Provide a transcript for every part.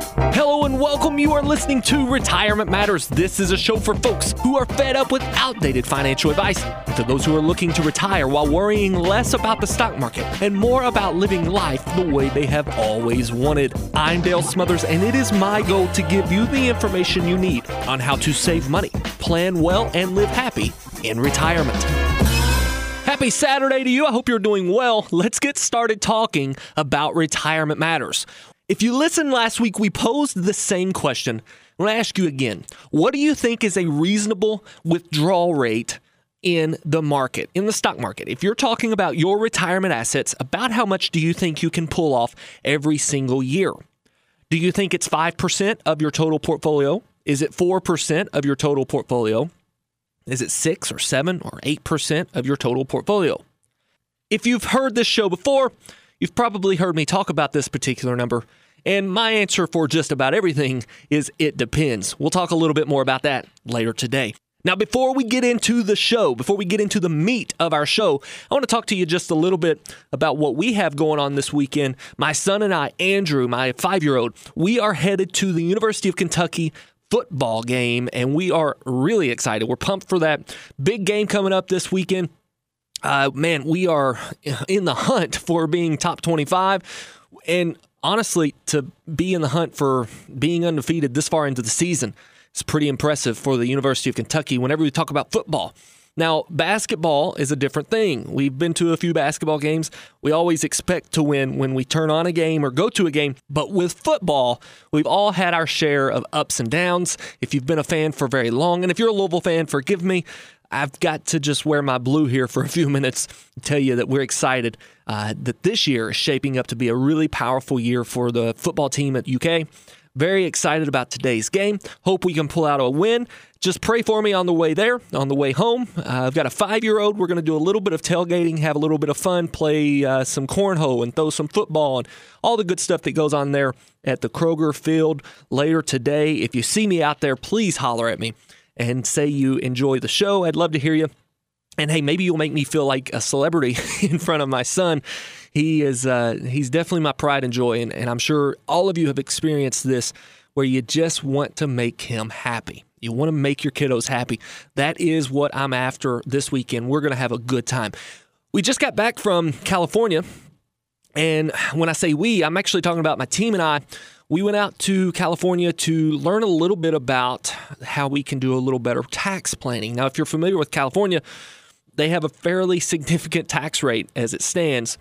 Hello and welcome. You are listening to Retirement Matters. This is a show for folks who are fed up with outdated financial advice, and to those who are looking to retire while worrying less about the stock market and more about living life the way they have always wanted. I'm Dale Smothers, and it is my goal to give you the information you need on how to save money, plan well, and live happy in retirement. Happy Saturday to you. I hope you're doing well. Let's get started talking about retirement matters. If you listened last week, we posed the same question. I'm going to ask you again. What do you think is a reasonable withdrawal rate in the market, in the stock market? If you're talking about your retirement assets, about how much do you think you can pull off every single year? Do you think it's 5% of your total portfolio? Is it 4% of your total portfolio? Is it 6 or 7 or 8% of your total portfolio? If you've heard this show before, You've probably heard me talk about this particular number, and my answer for just about everything is it depends. We'll talk a little bit more about that later today. Now, before we get into the show, before we get into the meat of our show, I want to talk to you just a little bit about what we have going on this weekend. My son and I, Andrew, my five year old, we are headed to the University of Kentucky football game, and we are really excited. We're pumped for that big game coming up this weekend uh, man, we are in the hunt for being top 25. And honestly, to be in the hunt for being undefeated this far into the season is pretty impressive for the University of Kentucky whenever we talk about football. Now, basketball is a different thing. We've been to a few basketball games. We always expect to win when we turn on a game or go to a game. But with football, we've all had our share of ups and downs. If you've been a fan for very long, and if you're a Louisville fan, forgive me. I've got to just wear my blue here for a few minutes tell you that we're excited uh, that this year is shaping up to be a really powerful year for the football team at UK. Very excited about today's game. Hope we can pull out a win. Just pray for me on the way there, on the way home. Uh, I've got a five year old. We're going to do a little bit of tailgating, have a little bit of fun, play uh, some cornhole, and throw some football and all the good stuff that goes on there at the Kroger Field later today. If you see me out there, please holler at me and say you enjoy the show. I'd love to hear you. And hey, maybe you'll make me feel like a celebrity in front of my son. He is uh, he's definitely my pride and joy, and, and I'm sure all of you have experienced this where you just want to make him happy. You want to make your kiddos happy. That is what I'm after this weekend. We're going to have a good time. We just got back from California, and when I say we, I'm actually talking about my team and I we went out to California to learn a little bit about how we can do a little better tax planning. Now, if you're familiar with California, they have a fairly significant tax rate as it stands.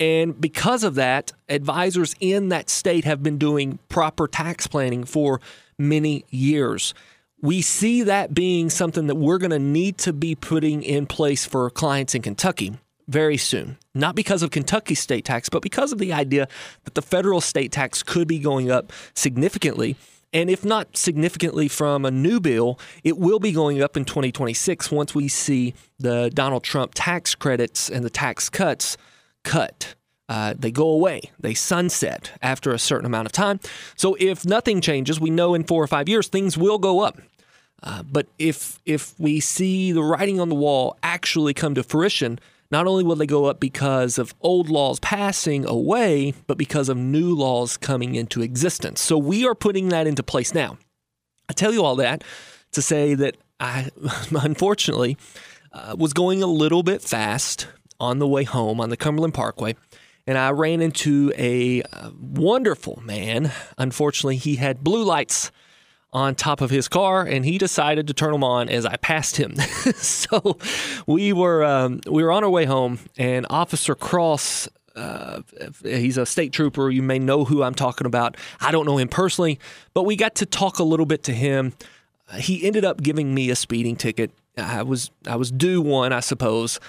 And because of that, advisors in that state have been doing proper tax planning for many years. We see that being something that we're going to need to be putting in place for clients in Kentucky very soon. Not because of Kentucky's state tax, but because of the idea that the federal state tax could be going up significantly. And if not significantly from a new bill, it will be going up in 2026 once we see the Donald Trump tax credits and the tax cuts cut. Uh, they go away, they sunset after a certain amount of time. So if nothing changes, we know in four or five years things will go up. Uh, but if if we see the writing on the wall actually come to fruition, not only will they go up because of old laws passing away, but because of new laws coming into existence. So we are putting that into place now. I tell you all that to say that I, unfortunately, uh, was going a little bit fast on the way home on the Cumberland Parkway. And I ran into a uh, wonderful man. Unfortunately, he had blue lights on top of his car, and he decided to turn them on as I passed him. so we were um, we were on our way home, and Officer Cross. Uh, he's a state trooper. You may know who I'm talking about. I don't know him personally, but we got to talk a little bit to him. He ended up giving me a speeding ticket. I was I was due one, I suppose.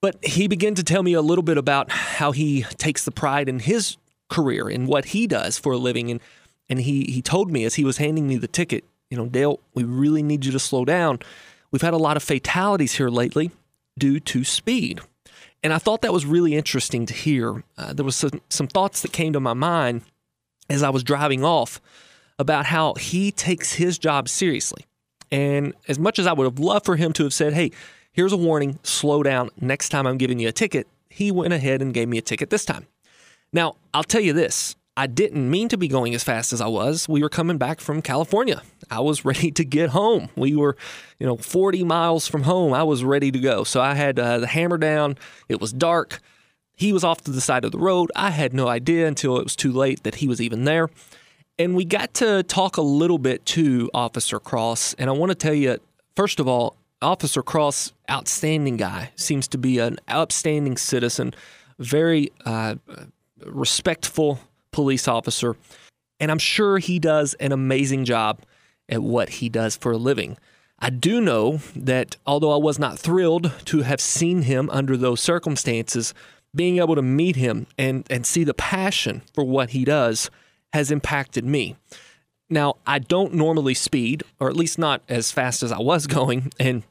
But he began to tell me a little bit about how he takes the pride in his career and what he does for a living and and he he told me as he was handing me the ticket, you know, Dale, we really need you to slow down. we've had a lot of fatalities here lately due to speed. And I thought that was really interesting to hear. Uh, there was some, some thoughts that came to my mind as I was driving off about how he takes his job seriously. And as much as I would have loved for him to have said, hey, here's a warning, slow down, next time I'm giving you a ticket, he went ahead and gave me a ticket this time. Now, I'll tell you this I didn't mean to be going as fast as I was. We were coming back from California. I was ready to get home. We were, you know, 40 miles from home. I was ready to go. So I had uh, the hammer down. It was dark. He was off to the side of the road. I had no idea until it was too late that he was even there. And we got to talk a little bit to Officer Cross. And I want to tell you, first of all, Officer Cross, outstanding guy, seems to be an upstanding citizen, very uh, respectful police officer, and I'm sure he does an amazing job at what he does for a living. I do know that although I was not thrilled to have seen him under those circumstances, being able to meet him and, and see the passion for what he does has impacted me. Now, I don't normally speed, or at least not as fast as I was going. And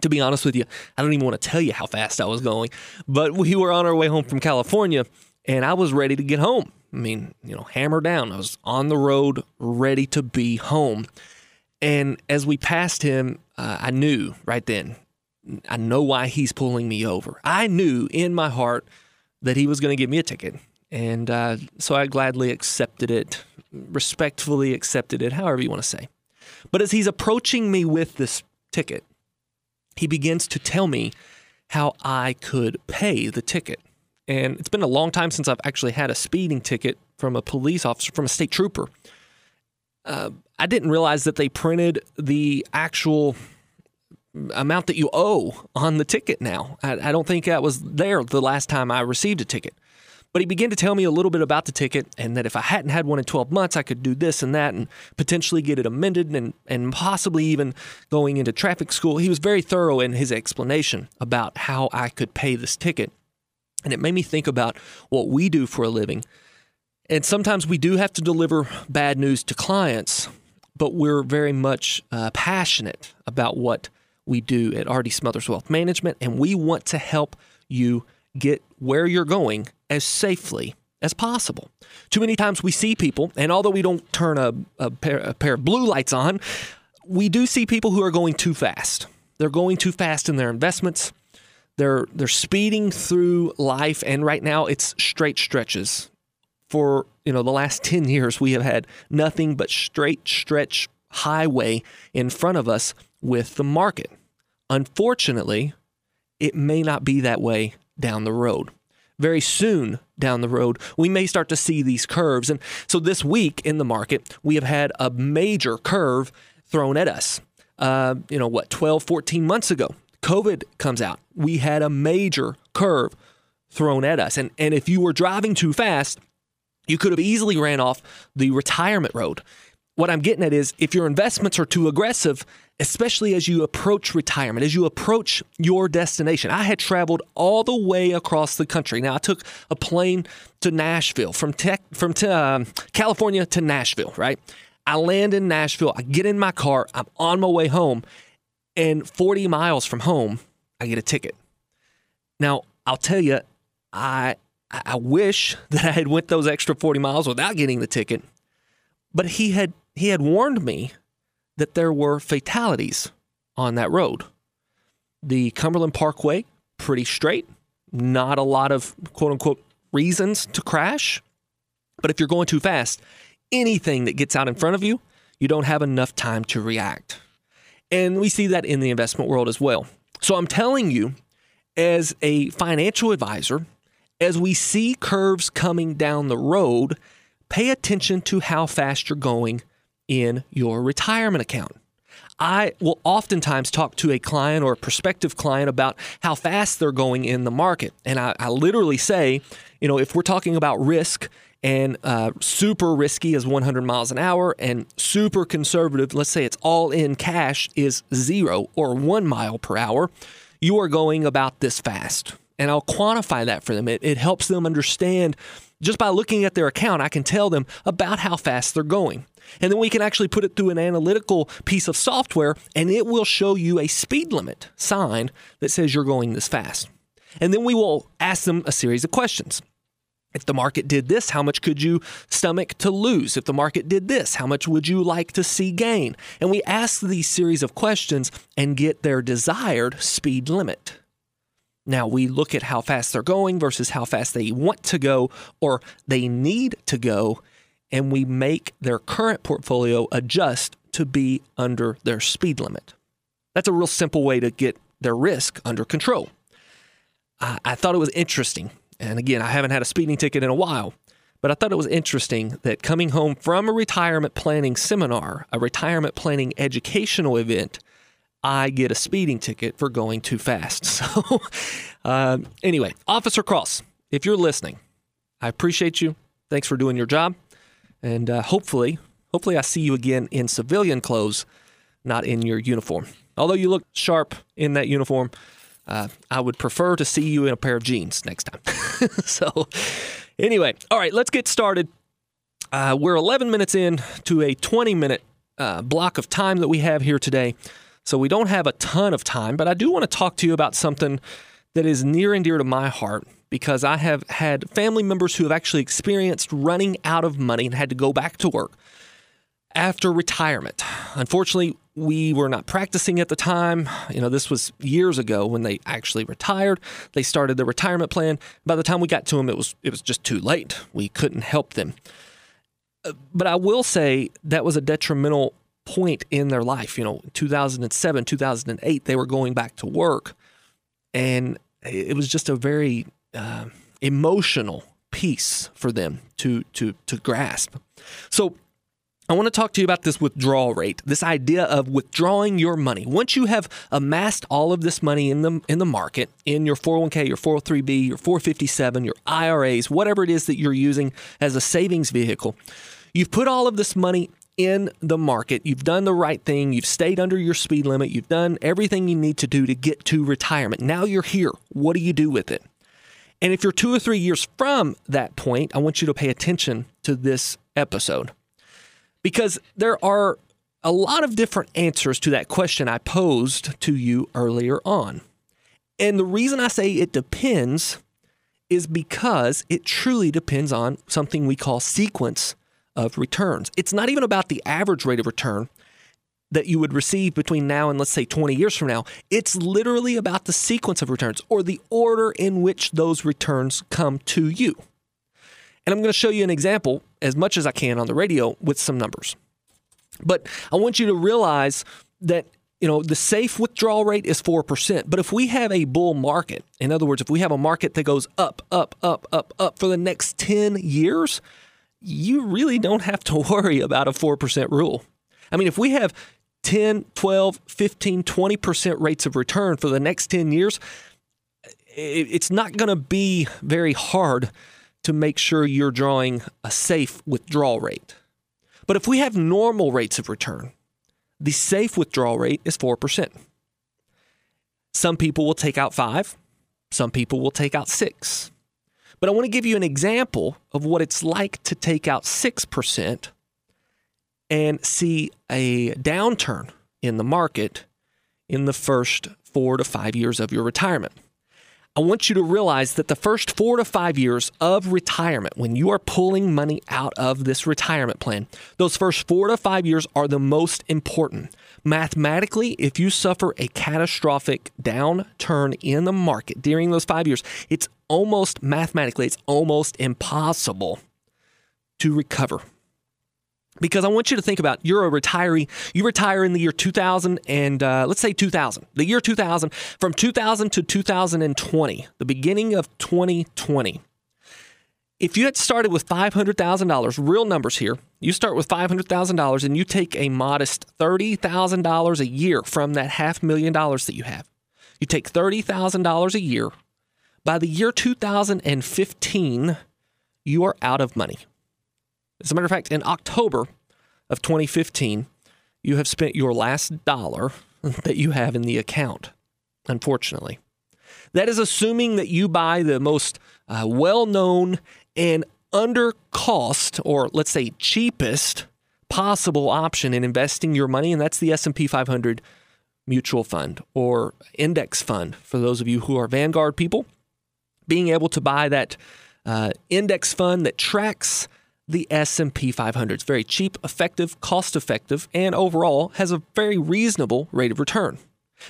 to be honest with you, I don't even want to tell you how fast I was going. But we were on our way home from California, and I was ready to get home. I mean, you know, hammer down. I was on the road, ready to be home. And as we passed him, uh, I knew right then, I know why he's pulling me over. I knew in my heart that he was going to give me a ticket. And uh, so I gladly accepted it, respectfully accepted it, however you want to say. But as he's approaching me with this ticket, he begins to tell me how I could pay the ticket. And it's been a long time since I've actually had a speeding ticket from a police officer, from a state trooper. Uh, I didn't realize that they printed the actual amount that you owe on the ticket now. I, I don't think that was there the last time I received a ticket. But he began to tell me a little bit about the ticket and that if I hadn't had one in 12 months, I could do this and that and potentially get it amended and, and possibly even going into traffic school. He was very thorough in his explanation about how I could pay this ticket. And it made me think about what we do for a living. And sometimes we do have to deliver bad news to clients, but we're very much uh, passionate about what we do at RD Smothers Wealth Management, and we want to help you get where you're going as safely as possible. Too many times we see people, and although we don't turn a, a, pair, a pair of blue lights on, we do see people who are going too fast. They're going too fast in their investments. They're they're speeding through life, and right now it's straight stretches. For you know the last ten years, we have had nothing but straight stretch highway in front of us with the market. Unfortunately, it may not be that way down the road. Very soon down the road, we may start to see these curves. And so this week in the market, we have had a major curve thrown at us. Uh, you know, what, 12, 14 months ago, COVID comes out, we had a major curve thrown at us. And, and if you were driving too fast, you could have easily ran off the retirement road. What I'm getting at is if your investments are too aggressive, especially as you approach retirement, as you approach your destination. I had traveled all the way across the country. Now, I took a plane to Nashville from tech, from um, California to Nashville, right? I land in Nashville, I get in my car, I'm on my way home, and 40 miles from home, I get a ticket. Now, I'll tell you, I I wish that I had went those extra 40 miles without getting the ticket. But he had he had warned me that there were fatalities on that road. The Cumberland Parkway, pretty straight, not a lot of quote unquote reasons to crash. But if you're going too fast, anything that gets out in front of you, you don't have enough time to react. And we see that in the investment world as well. So I'm telling you, as a financial advisor, as we see curves coming down the road, pay attention to how fast you're going in your retirement account. I will oftentimes talk to a client or a prospective client about how fast they're going in the market. And I, I literally say, you know, if we're talking about risk and uh, super risky is 100 miles an hour and super conservative, let's say it's all in cash, is zero or one mile per hour, you are going about this fast. And I'll quantify that for them. It, it helps them understand Just by looking at their account, I can tell them about how fast they're going. And then we can actually put it through an analytical piece of software and it will show you a speed limit sign that says you're going this fast. And then we will ask them a series of questions. If the market did this, how much could you stomach to lose? If the market did this, how much would you like to see gain? And we ask these series of questions and get their desired speed limit. Now we look at how fast they're going versus how fast they want to go or they need to go, and we make their current portfolio adjust to be under their speed limit. That's a real simple way to get their risk under control. I, I thought it was interesting and again, I haven't had a speeding ticket in a while, but I thought it was interesting that coming home from a retirement planning seminar, a retirement planning educational event, I get a speeding ticket for going too fast. So, um, anyway, Officer Cross, if you're listening, I appreciate you. Thanks for doing your job, and uh, hopefully, hopefully, I see you again in civilian clothes, not in your uniform. Although you look sharp in that uniform, uh, I would prefer to see you in a pair of jeans next time. so, anyway, all right, let's get started. Uh, we're 11 minutes in to a 20 minute uh, block of time that we have here today. So, we don't have a ton of time, but I do want to talk to you about something that is near and dear to my heart because I have had family members who have actually experienced running out of money and had to go back to work after retirement. Unfortunately, we were not practicing at the time. You know, this was years ago when they actually retired. They started the retirement plan. By the time we got to them, it was it was just too late. We couldn't help them. Uh, but I will say that was a detrimental point in their life. You know, 2007, 2008, they were going back to work, and it was just a very uh, emotional piece for them to to to grasp. So I want to talk to you about this withdrawal rate, this idea of withdrawing your money. Once you have amassed all of this money in the in the market, in your 401k, your 403b, your 457, your IRAs, whatever it is that you're using as a savings vehicle, you've put all of this money in the market. You've done the right thing. You've stayed under your speed limit. You've done everything you need to do to get to retirement. Now you're here. What do you do with it? And if you're 2 or 3 years from that point, I want you to pay attention to this episode because there are a lot of different answers to that question I posed to you earlier on. And the reason I say it depends is because it truly depends on something we call sequence of returns. It's not even about the average rate of return that you would receive between now and let's say 20 years from now. It's literally about the sequence of returns or the order in which those returns come to you. And I'm going to show you an example as much as I can on the radio with some numbers. But I want you to realize that you know the safe withdrawal rate is 4%, but if we have a bull market, in other words, if we have a market that goes up, up, up, up, up for the next 10 years, you really don't have to worry about a 4% rule. I mean, if we have 10, 12, 15, 20% rates of return for the next 10 years, it's not going to be very hard to make sure you're drawing a safe withdrawal rate. But if we have normal rates of return, the safe withdrawal rate is 4%. Some people will take out 5, some people will take out 6. But I want to give you an example of what it's like to take out 6% and see a downturn in the market in the first 4 to 5 years of your retirement. I want you to realize that the first four to five years of retirement, when you are pulling money out of this retirement plan, those first four to five years are the most important. Mathematically, if you suffer a catastrophic downturn in the market during those five years, it's almost mathematically, it's almost impossible to recover because I want you to think about you're a retiree. You retire in the year 2000 and uh, let's say 2000, the year 2000, from 2000 to 2020, the beginning of 2020. If you had started with $500,000, real numbers here, you start with $500,000 and you take a modest $30,000 a year from that half million dollars that you have. You take $30,000 a year. By the year 2015, you are out of money. As a matter of fact, in October of 2015, you have spent your last dollar that you have in the account, unfortunately. That is assuming that you buy the most uh, well known and under cost or let's say cheapest possible option in investing your money and that's the S&P 500 mutual fund or index fund for those of you who are Vanguard people being able to buy that uh, index fund that tracks the S&P 500. It's very cheap, effective, cost effective, and overall has a very reasonable rate of return.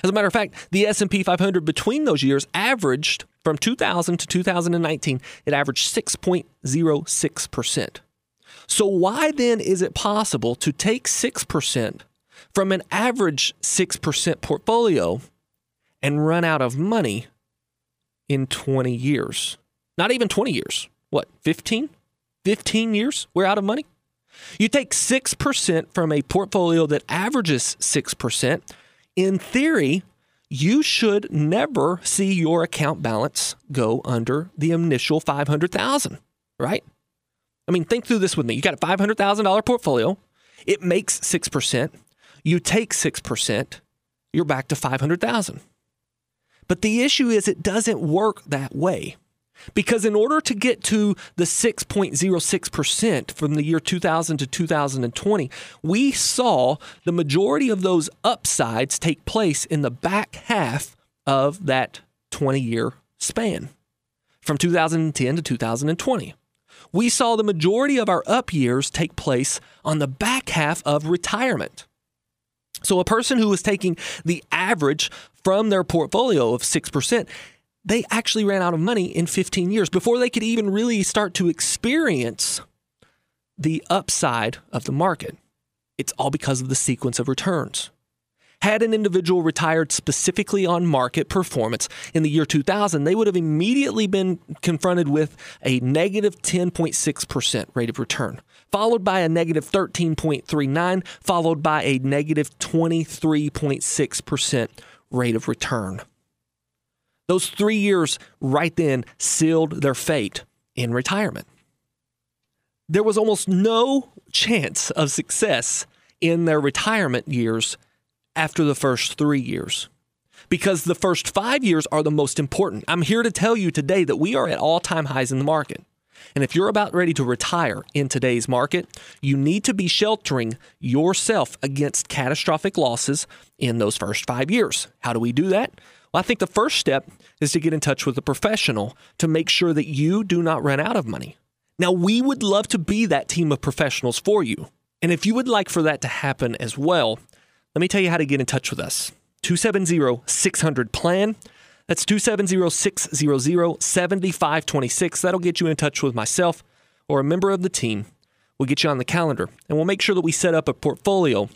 As a matter of fact, the S&P 500 between those years averaged from 2000 to 2019, it averaged 6.06%. So why then is it possible to take 6% from an average 6% portfolio and run out of money in 20 years? Not even 20 years. What, 15? 15 years, we're out of money? You take 6% from a portfolio that averages 6%. In theory, you should never see your account balance go under the initial 500,000, right? I mean, think through this with me. You got a $500,000 portfolio. It makes 6%. You take 6%, you're back to 500,000. But the issue is it doesn't work that way. Because in order to get to the 6.06% from the year 2000 to 2020, we saw the majority of those upsides take place in the back half of that 20 year span from 2010 to 2020. We saw the majority of our up years take place on the back half of retirement. So, a person who was taking the average from their portfolio of 6%, they actually ran out of money in 15 years before they could even really start to experience the upside of the market. It's all because of the sequence of returns. Had an individual retired specifically on market performance in the year 2000, they would have immediately been confronted with a negative 10.6% rate of return, followed by a negative 13.39, followed by a negative 23.6% rate of return. Those three years right then sealed their fate in retirement. There was almost no chance of success in their retirement years after the first three years because the first five years are the most important. I'm here to tell you today that we are at all time highs in the market. And if you're about ready to retire in today's market, you need to be sheltering yourself against catastrophic losses in those first five years. How do we do that? Well, I think the first step is to get in touch with a professional to make sure that you do not run out of money. Now, we would love to be that team of professionals for you. And if you would like for that to happen as well, let me tell you how to get in touch with us. 270 600 PLAN. That's 270 600 7526. That'll get you in touch with myself or a member of the team. We'll get you on the calendar and we'll make sure that we set up a portfolio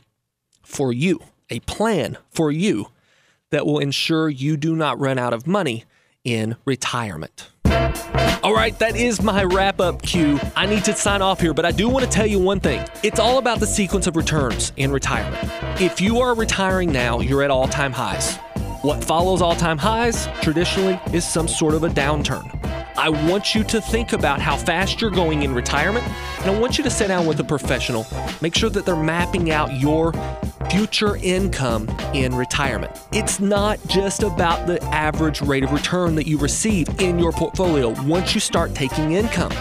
for you, a plan for you that will ensure you do not run out of money in retirement. All right, that is my wrap up cue. I need to sign off here, but I do want to tell you one thing. It's all about the sequence of returns in retirement. If you are retiring now, you're at all time highs. What follows all time highs traditionally is some sort of a downturn. I want you to think about how fast you're going in retirement, and I want you to sit down with a professional. Make sure that they're mapping out your future income in retirement. It's not just about the average rate of return that you receive in your portfolio once you start taking income.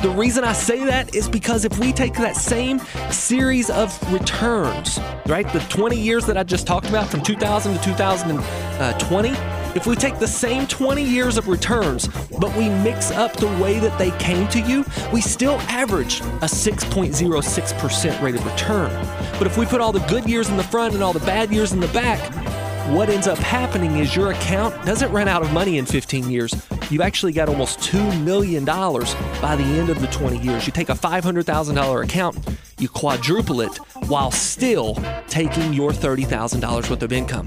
The reason I say that is because if we take that same series of returns, right, the 20 years that I just talked about from 2000 to 2020, uh, if we take the same 20 years of returns, but we mix up the way that they came to you, we still average a 6.06% rate of return. But if we put all the good years in the front and all the bad years in the back, what ends up happening is your account doesn't run out of money in 15 years. You've actually got almost $2 million by the end of the 20 years. You take a $500,000 account, you quadruple it while still taking your $30,000 worth of income.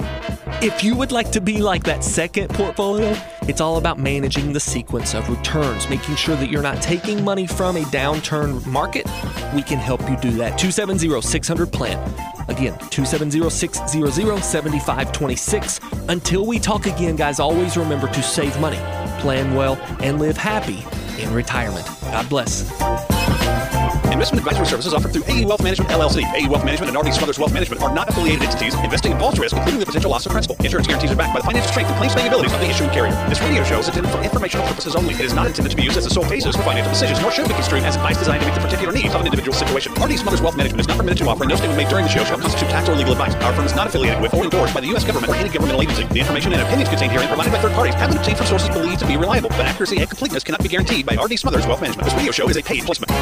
If you would like to be like that second portfolio, it's all about managing the sequence of returns, making sure that you're not taking money from a downturn market. We can help you do that. 270 600 plan. Again, 270 600 7526. Until we talk again, guys, always remember to save money, plan well, and live happy in retirement. God bless. Investment advisory services offered through AE Wealth Management LLC. AE Wealth Management and RD Smothers Wealth Management are not affiliated entities. Investing involves risk, including the potential loss of principal. Insurance guarantees are backed by the financial strength and claims-paying abilities of the issuing carrier. This radio show is intended for informational purposes only. It is not intended to be used as a sole basis for financial decisions, nor should be construed as advice designed to meet the particular needs of an individual situation. RD Smothers Wealth Management is not permitted to offer, and no statement made during the show shall constitute tax or legal advice. Our firm is not affiliated with or endorsed by the U.S. government or any governmental agency. The information and opinions contained herein provided by third parties have been obtained from sources believed to be reliable, but accuracy and completeness cannot be guaranteed by RD Smothers Wealth Management. This radio show is a paid placement.